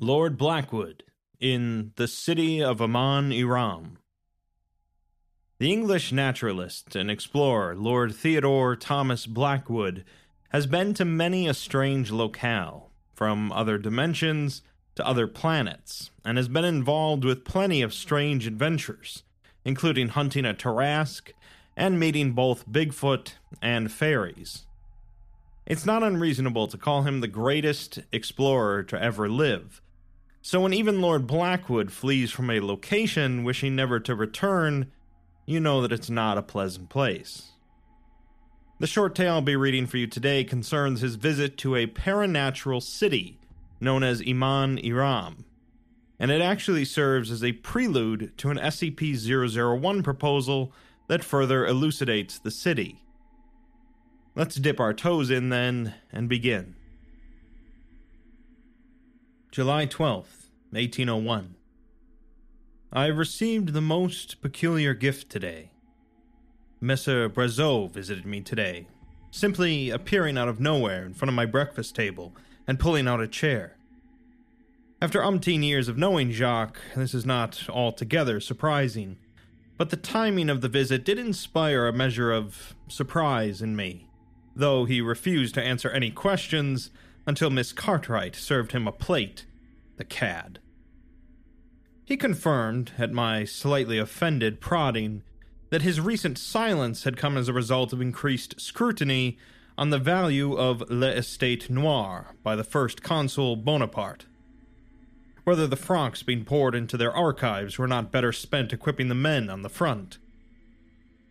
Lord Blackwood in The City of Amon Iram. The English naturalist and explorer Lord Theodore Thomas Blackwood has been to many a strange locale, from other dimensions to other planets, and has been involved with plenty of strange adventures, including hunting a Tarrasque and meeting both Bigfoot and fairies. It's not unreasonable to call him the greatest explorer to ever live so when even Lord Blackwood flees from a location wishing never to return, you know that it's not a pleasant place. The short tale I'll be reading for you today concerns his visit to a paranatural city known as Amon Iram, and it actually serves as a prelude to an SCP 001 proposal that further elucidates the city. Let's dip our toes in then and begin. July 12th, 1801. I received the most peculiar gift today. Messer Brazeau visited me today, simply appearing out of nowhere in front of my breakfast table and pulling out a chair. After umpteen years of knowing Jacques, this is not altogether surprising, but the timing of the visit did inspire a measure of surprise in me, though he refused to answer any questions until Miss Cartwright served him a plate, the cad. He confirmed, at my slightly offended prodding, that his recent silence had come as a result of increased scrutiny on the value of L'Estate Noire by the first consul Bonaparte. Whether the francs being poured into their archives were not better spent equipping the men on the front.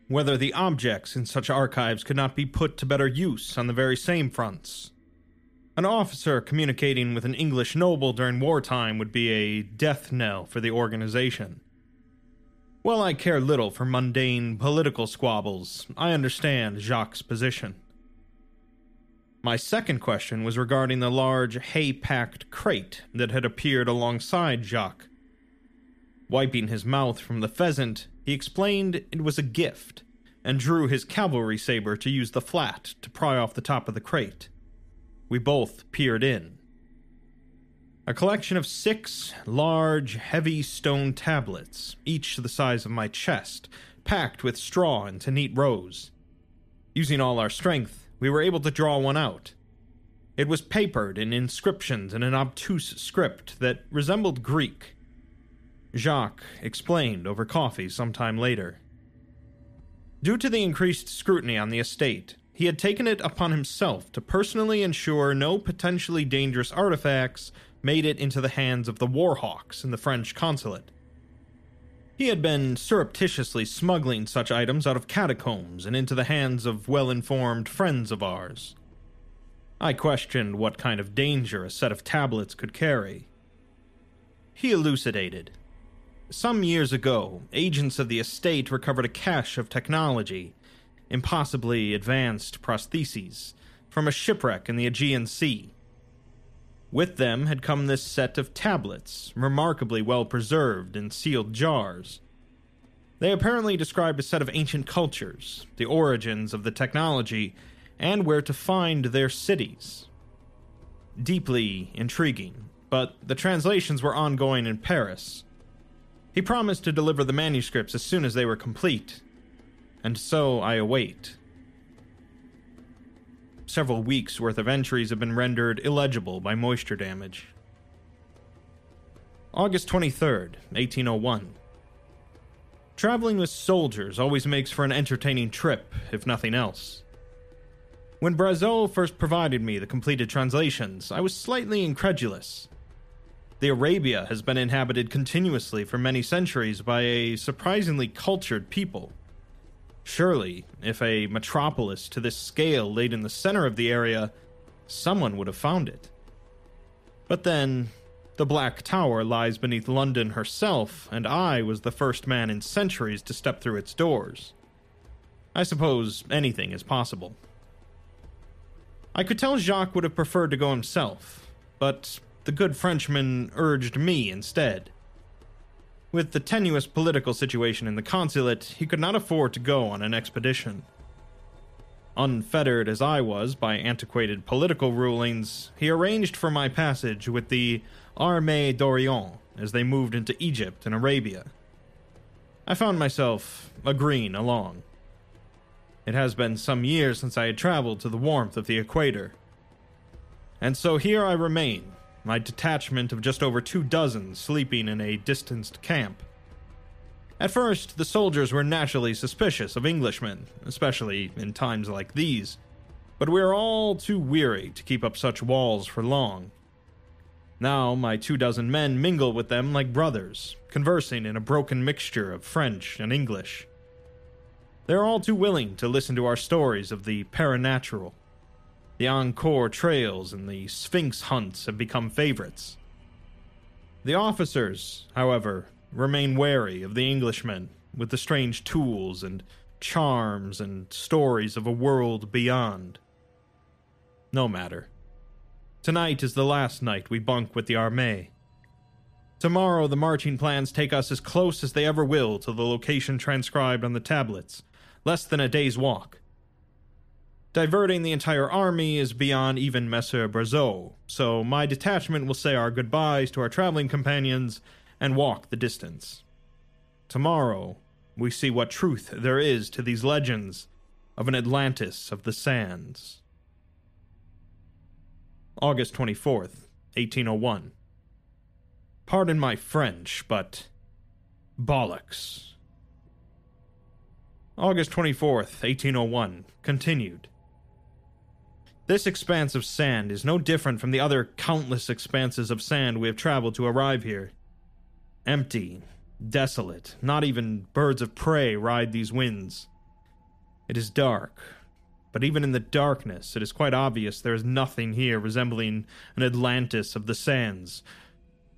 Whether the objects in such archives could not be put to better use on the very same fronts. An officer communicating with an English noble during wartime would be a death knell for the organization. While I care little for mundane political squabbles, I understand Jacques' position. My second question was regarding the large hay packed crate that had appeared alongside Jacques. Wiping his mouth from the pheasant, he explained it was a gift, and drew his cavalry saber to use the flat to pry off the top of the crate. We both peered in. A collection of six large, heavy stone tablets, each the size of my chest, packed with straw into neat rows. Using all our strength, we were able to draw one out. It was papered in inscriptions in an obtuse script that resembled Greek. Jacques explained over coffee some time later. Due to the increased scrutiny on the estate, he had taken it upon himself to personally ensure no potentially dangerous artifacts made it into the hands of the Warhawks in the French consulate. He had been surreptitiously smuggling such items out of catacombs and into the hands of well informed friends of ours. I questioned what kind of danger a set of tablets could carry. He elucidated. Some years ago, agents of the estate recovered a cache of technology impossibly advanced prostheses from a shipwreck in the Aegean Sea. With them had come this set of tablets, remarkably well preserved in sealed jars. They apparently described a set of ancient cultures, the origins of the technology, and where to find their cities. Deeply intriguing, but the translations were ongoing in Paris. He promised to deliver the manuscripts as soon as they were complete, and so I await. Several weeks' worth of entries have been rendered illegible by moisture damage. August 23rd, 1801. Traveling with soldiers always makes for an entertaining trip, if nothing else. When Brazeau first provided me the completed translations, I was slightly incredulous. The Arabia has been inhabited continuously for many centuries by a surprisingly cultured people. Surely, if a metropolis to this scale laid in the center of the area, someone would have found it. But then, The Black Tower lies beneath London herself, and I was the first man in centuries to step through its doors. I suppose anything is possible. I could tell Jacques would have preferred to go himself, but the good Frenchman urged me instead. With the tenuous political situation in the consulate, he could not afford to go on an expedition. Unfettered as I was by antiquated political rulings, he arranged for my passage with the Armée d'Orient as they moved into Egypt and Arabia. I found myself agreeing along. It has been some years since I had traveled to the warmth of the equator. And so here I remain, my detachment of just over two dozen sleeping in a distanced camp. At first, the soldiers were naturally suspicious of Englishmen, especially in times like these, but we are all too weary to keep up such walls for long, now my two dozen men mingle with them like brothers, conversing in a broken mixture of French and English. They are all too willing to listen to our stories of the paranatural. The Encore trails and the Sphinx hunts have become favorites. The officers, however, remain wary of the Englishmen with the strange tools and charms and stories of a world beyond. No matter. Tonight is the last night we bunk with the Armée. Tomorrow, the marching plans take us as close as they ever will to the location transcribed on the tablets, less than a day's walk. Diverting the entire army is beyond even Messer Brazeau, so my detachment will say our goodbyes to our traveling companions and walk the distance. Tomorrow, we see what truth there is to these legends of an Atlantis of the sands. August 24th, 1801. Pardon my French, but. bollocks. August 24th, 1801. Continued. This expanse of sand is no different from the other countless expanses of sand we have traveled to arrive here. Empty, desolate, not even birds of prey ride these winds. It is dark, but even in the darkness, it is quite obvious there is nothing here resembling an Atlantis of the sands,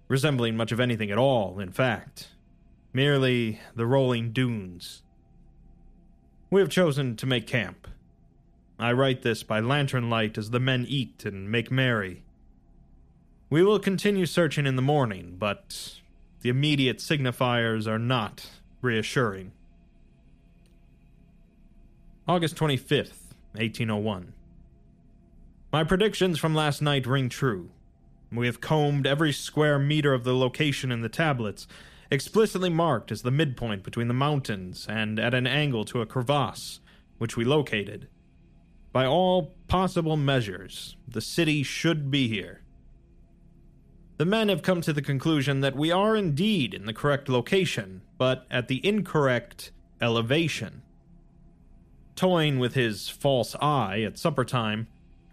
resembling much of anything at all, in fact. Merely the rolling dunes. We have chosen to make camp. I write this by lantern light as the men eat and make merry. We will continue searching in the morning, but the immediate signifiers are not reassuring. August 25th. 1801. My predictions from last night ring true. We have combed every square meter of the location in the tablets, explicitly marked as the midpoint between the mountains and at an angle to a crevasse, which we located. By all possible measures, the city should be here. The men have come to the conclusion that we are indeed in the correct location, but at the incorrect elevation. Toying with his false eye at supper time,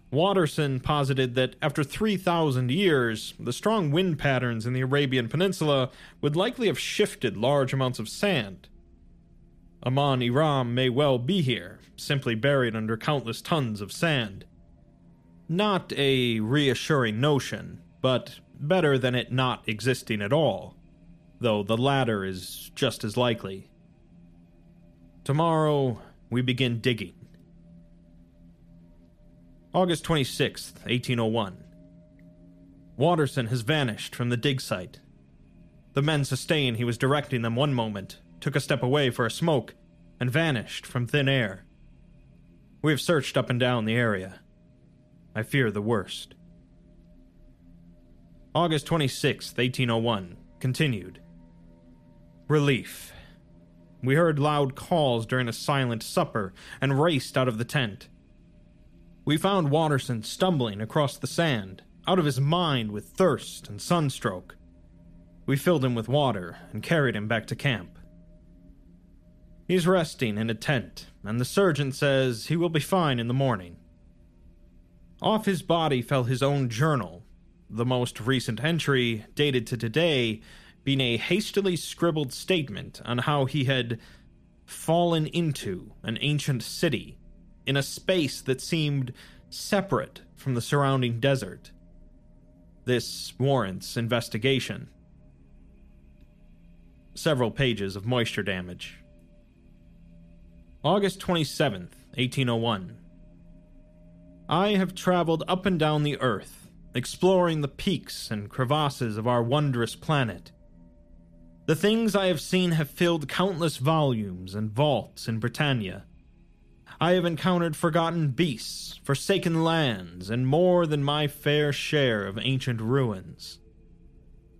Watterson posited that after 3,000 years, the strong wind patterns in the Arabian Peninsula would likely have shifted large amounts of sand. Amon Iram may well be here, simply buried under countless tons of sand. Not a reassuring notion, but better than it not existing at all, though the latter is just as likely. Tomorrow, we begin digging. August 26th, 1801. Watterson has vanished from the dig site. The men sustain he was directing them one moment, took a step away for a smoke, and vanished from thin air. We have searched up and down the area. I fear the worst. August 26th, 1801. Continued. Relief. We heard loud calls during a silent supper and raced out of the tent. We found Watterson stumbling across the sand, out of his mind with thirst and sunstroke. We filled him with water and carried him back to camp. He's resting in a tent, and the surgeon says he will be fine in the morning. Off his body fell his own journal, the most recent entry, dated to today, being a hastily scribbled statement on how he had fallen into an ancient city in a space that seemed separate from the surrounding desert. This warrants investigation. Several pages of moisture damage. August 27th, 1801. I have traveled up and down the earth, exploring the peaks and crevasses of our wondrous planet. The things I have seen have filled countless volumes and vaults in Britannia. I have encountered forgotten beasts, forsaken lands, and more than my fair share of ancient ruins.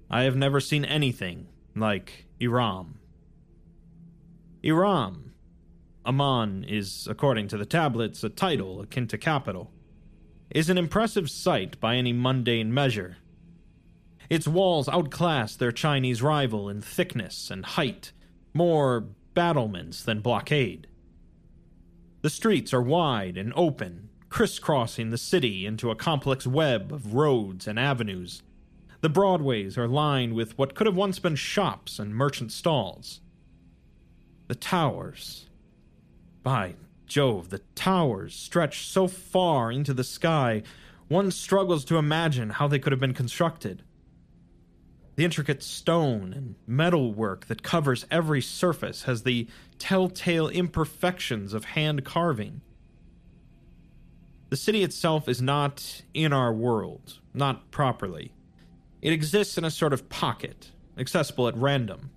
I have never seen anything like Iram. Iram. Amon is, according to the tablets, a title akin to capital is an impressive sight by any mundane measure. Its walls outclass their Chinese rival in thickness and height, more battlements than blockade. The streets are wide and open, crisscrossing the city into a complex web of roads and avenues. The broadways are lined with what could have once been shops and merchant stalls. The towers. By Jove, the towers stretch so far into the sky, one struggles to imagine how they could have been constructed. The intricate stone and metal work that covers every surface has the telltale imperfections of hand carving. The city itself is not in our world, not properly. It exists in a sort of pocket, accessible at random.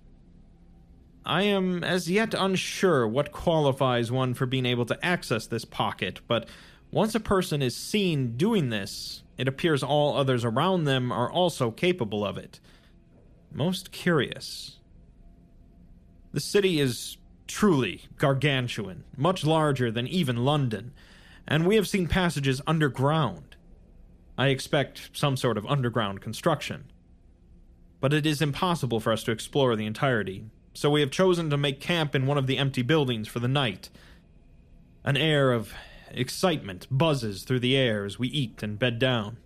I am as yet unsure what qualifies one for being able to access this pocket, but once a person is seen doing this, it appears all others around them are also capable of it. Most curious. The city is truly gargantuan, much larger than even London, and we have seen passages underground. I expect some sort of underground construction. But it is impossible for us to explore the entirety, so we have chosen to make camp in one of the empty buildings for the night. An air of excitement buzzes through the air as we eat and bed down.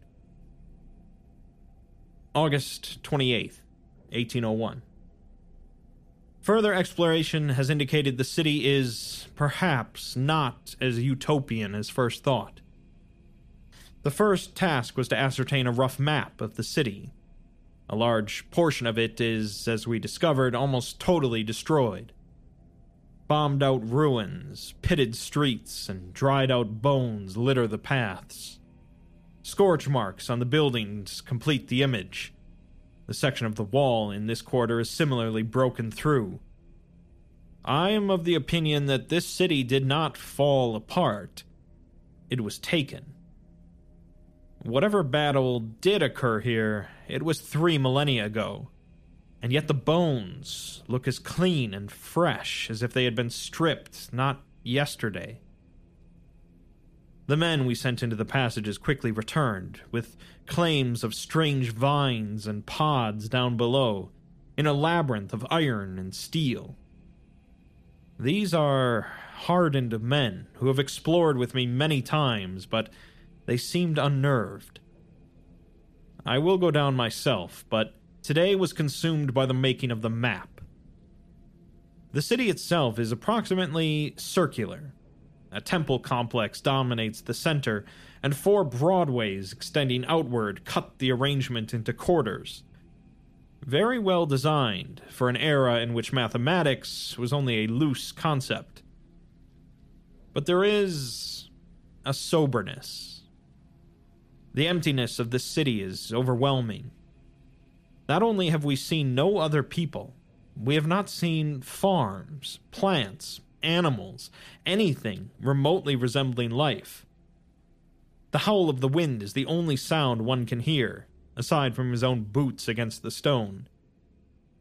August 28th, 1801. Further exploration has indicated the city is, perhaps, not as utopian as first thought. The first task was to ascertain a rough map of the city, a large portion of it is, as we discovered, almost totally destroyed. Bombed out ruins, pitted streets, and dried out bones litter the paths. Scorch marks on the buildings complete the image. The section of the wall in this quarter is similarly broken through. I am of the opinion that this city did not fall apart, it was taken. Whatever battle did occur here, it was three millennia ago. And yet the bones look as clean and fresh as if they had been stripped not yesterday. The men we sent into the passages quickly returned, with claims of strange vines and pods down below, in a labyrinth of iron and steel. These are hardened men who have explored with me many times, but they seemed unnerved. I will go down myself, but today was consumed by the making of the map. The city itself is approximately circular. A temple complex dominates the center, and four broadways extending outward cut the arrangement into quarters. Very well designed for an era in which mathematics was only a loose concept. But there is a soberness the emptiness of this city is overwhelming. Not only have we seen no other people, we have not seen farms, plants, animals, anything remotely resembling life. The howl of the wind is the only sound one can hear, aside from his own boots against the stone.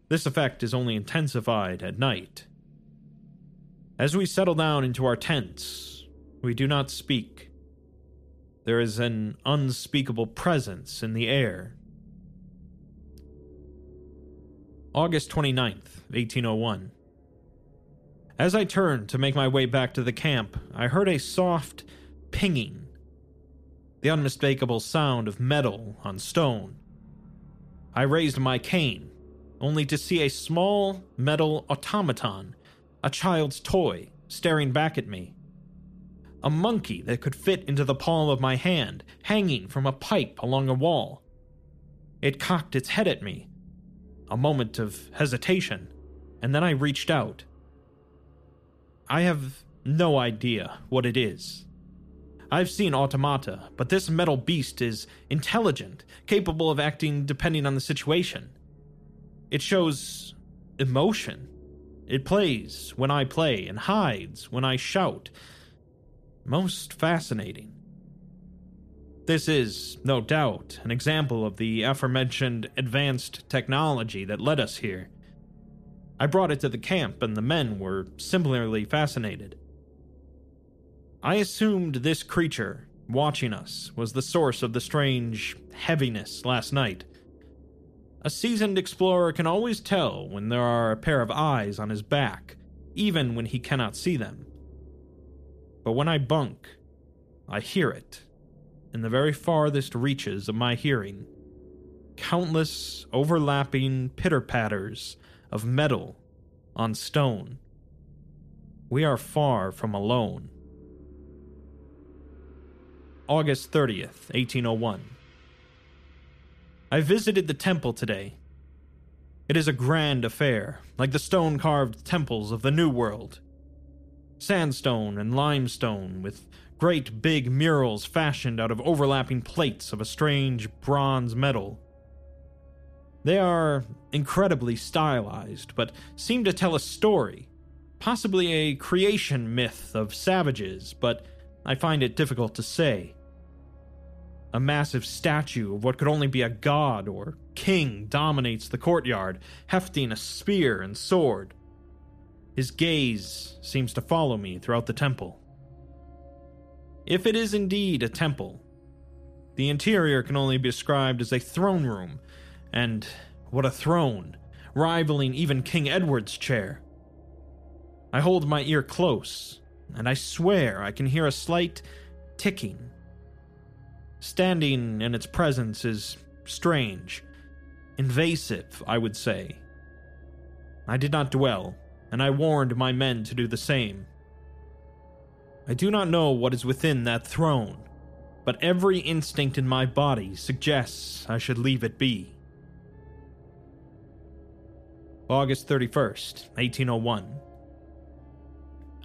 This effect is only intensified at night. As we settle down into our tents, we do not speak. There is an unspeakable presence in the air. August 29th, 1801. As I turned to make my way back to the camp, I heard a soft pinging, the unmistakable sound of metal on stone. I raised my cane, only to see a small metal automaton, a child's toy, staring back at me a monkey that could fit into the palm of my hand, hanging from a pipe along a wall. It cocked its head at me. A moment of hesitation, and then I reached out. I have no idea what it is. I've seen automata, but this metal beast is intelligent, capable of acting depending on the situation. It shows emotion. It plays when I play and hides when I shout. Most fascinating. This is, no doubt, an example of the aforementioned advanced technology that led us here. I brought it to the camp, and the men were similarly fascinated. I assumed this creature, watching us, was the source of the strange heaviness last night. A seasoned explorer can always tell when there are a pair of eyes on his back, even when he cannot see them. But when I bunk, I hear it, in the very farthest reaches of my hearing. Countless overlapping pitter patters of metal on stone. We are far from alone. August 30th, 1801. I visited the temple today. It is a grand affair, like the stone carved temples of the New World. Sandstone and limestone, with great big murals fashioned out of overlapping plates of a strange bronze metal. They are incredibly stylized, but seem to tell a story, possibly a creation myth of savages, but I find it difficult to say. A massive statue of what could only be a god or king dominates the courtyard, hefting a spear and sword. His gaze seems to follow me throughout the temple. If it is indeed a temple, the interior can only be described as a throne room, and what a throne, rivaling even King Edward's chair. I hold my ear close, and I swear I can hear a slight ticking. Standing in its presence is strange, invasive, I would say. I did not dwell, and I warned my men to do the same. I do not know what is within that throne, but every instinct in my body suggests I should leave it be. August 31st, 1801.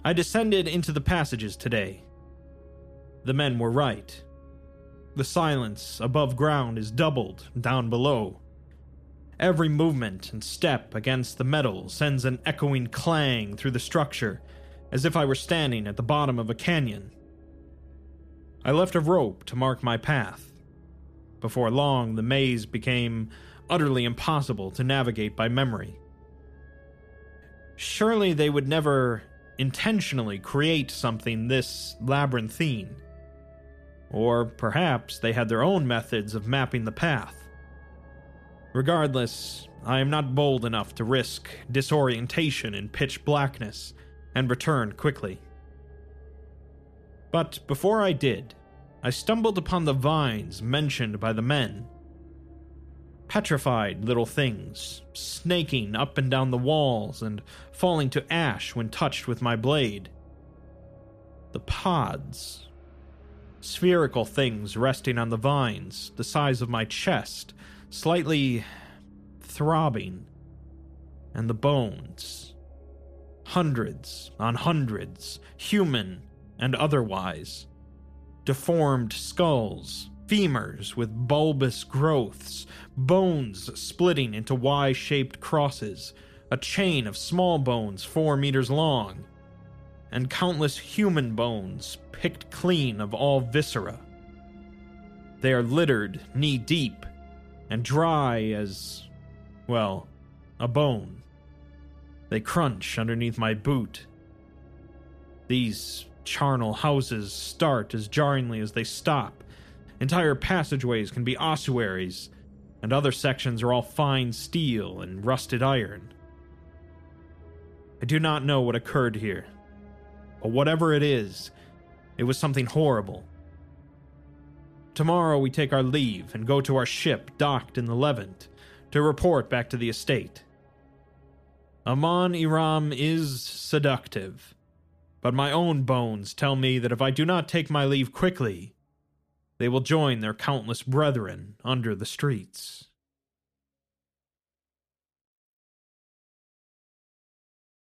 I descended into the passages today. The men were right. The silence above ground is doubled down below. Every movement and step against the metal sends an echoing clang through the structure, as if I were standing at the bottom of a canyon. I left a rope to mark my path. Before long, the maze became utterly impossible to navigate by memory. Surely they would never intentionally create something this labyrinthine. Or perhaps they had their own methods of mapping the path. Regardless, I am not bold enough to risk disorientation in pitch blackness and return quickly. But before I did, I stumbled upon the vines mentioned by the men petrified little things, snaking up and down the walls and falling to ash when touched with my blade. The pods. Spherical things resting on the vines, the size of my chest, slightly throbbing. And the bones. Hundreds on hundreds, human and otherwise. Deformed skulls, femurs with bulbous growths, bones splitting into Y shaped crosses, a chain of small bones four meters long, and countless human bones picked clean of all viscera. They are littered knee deep and dry as, well, a bone. They crunch underneath my boot. These charnel houses start as jarringly as they stop Entire passageways can be ossuaries, and other sections are all fine steel and rusted iron. I do not know what occurred here, but whatever it is, it was something horrible. Tomorrow we take our leave and go to our ship docked in the Levant to report back to the estate. Amon Iram is seductive, but my own bones tell me that if I do not take my leave quickly, they will join their countless brethren under the streets.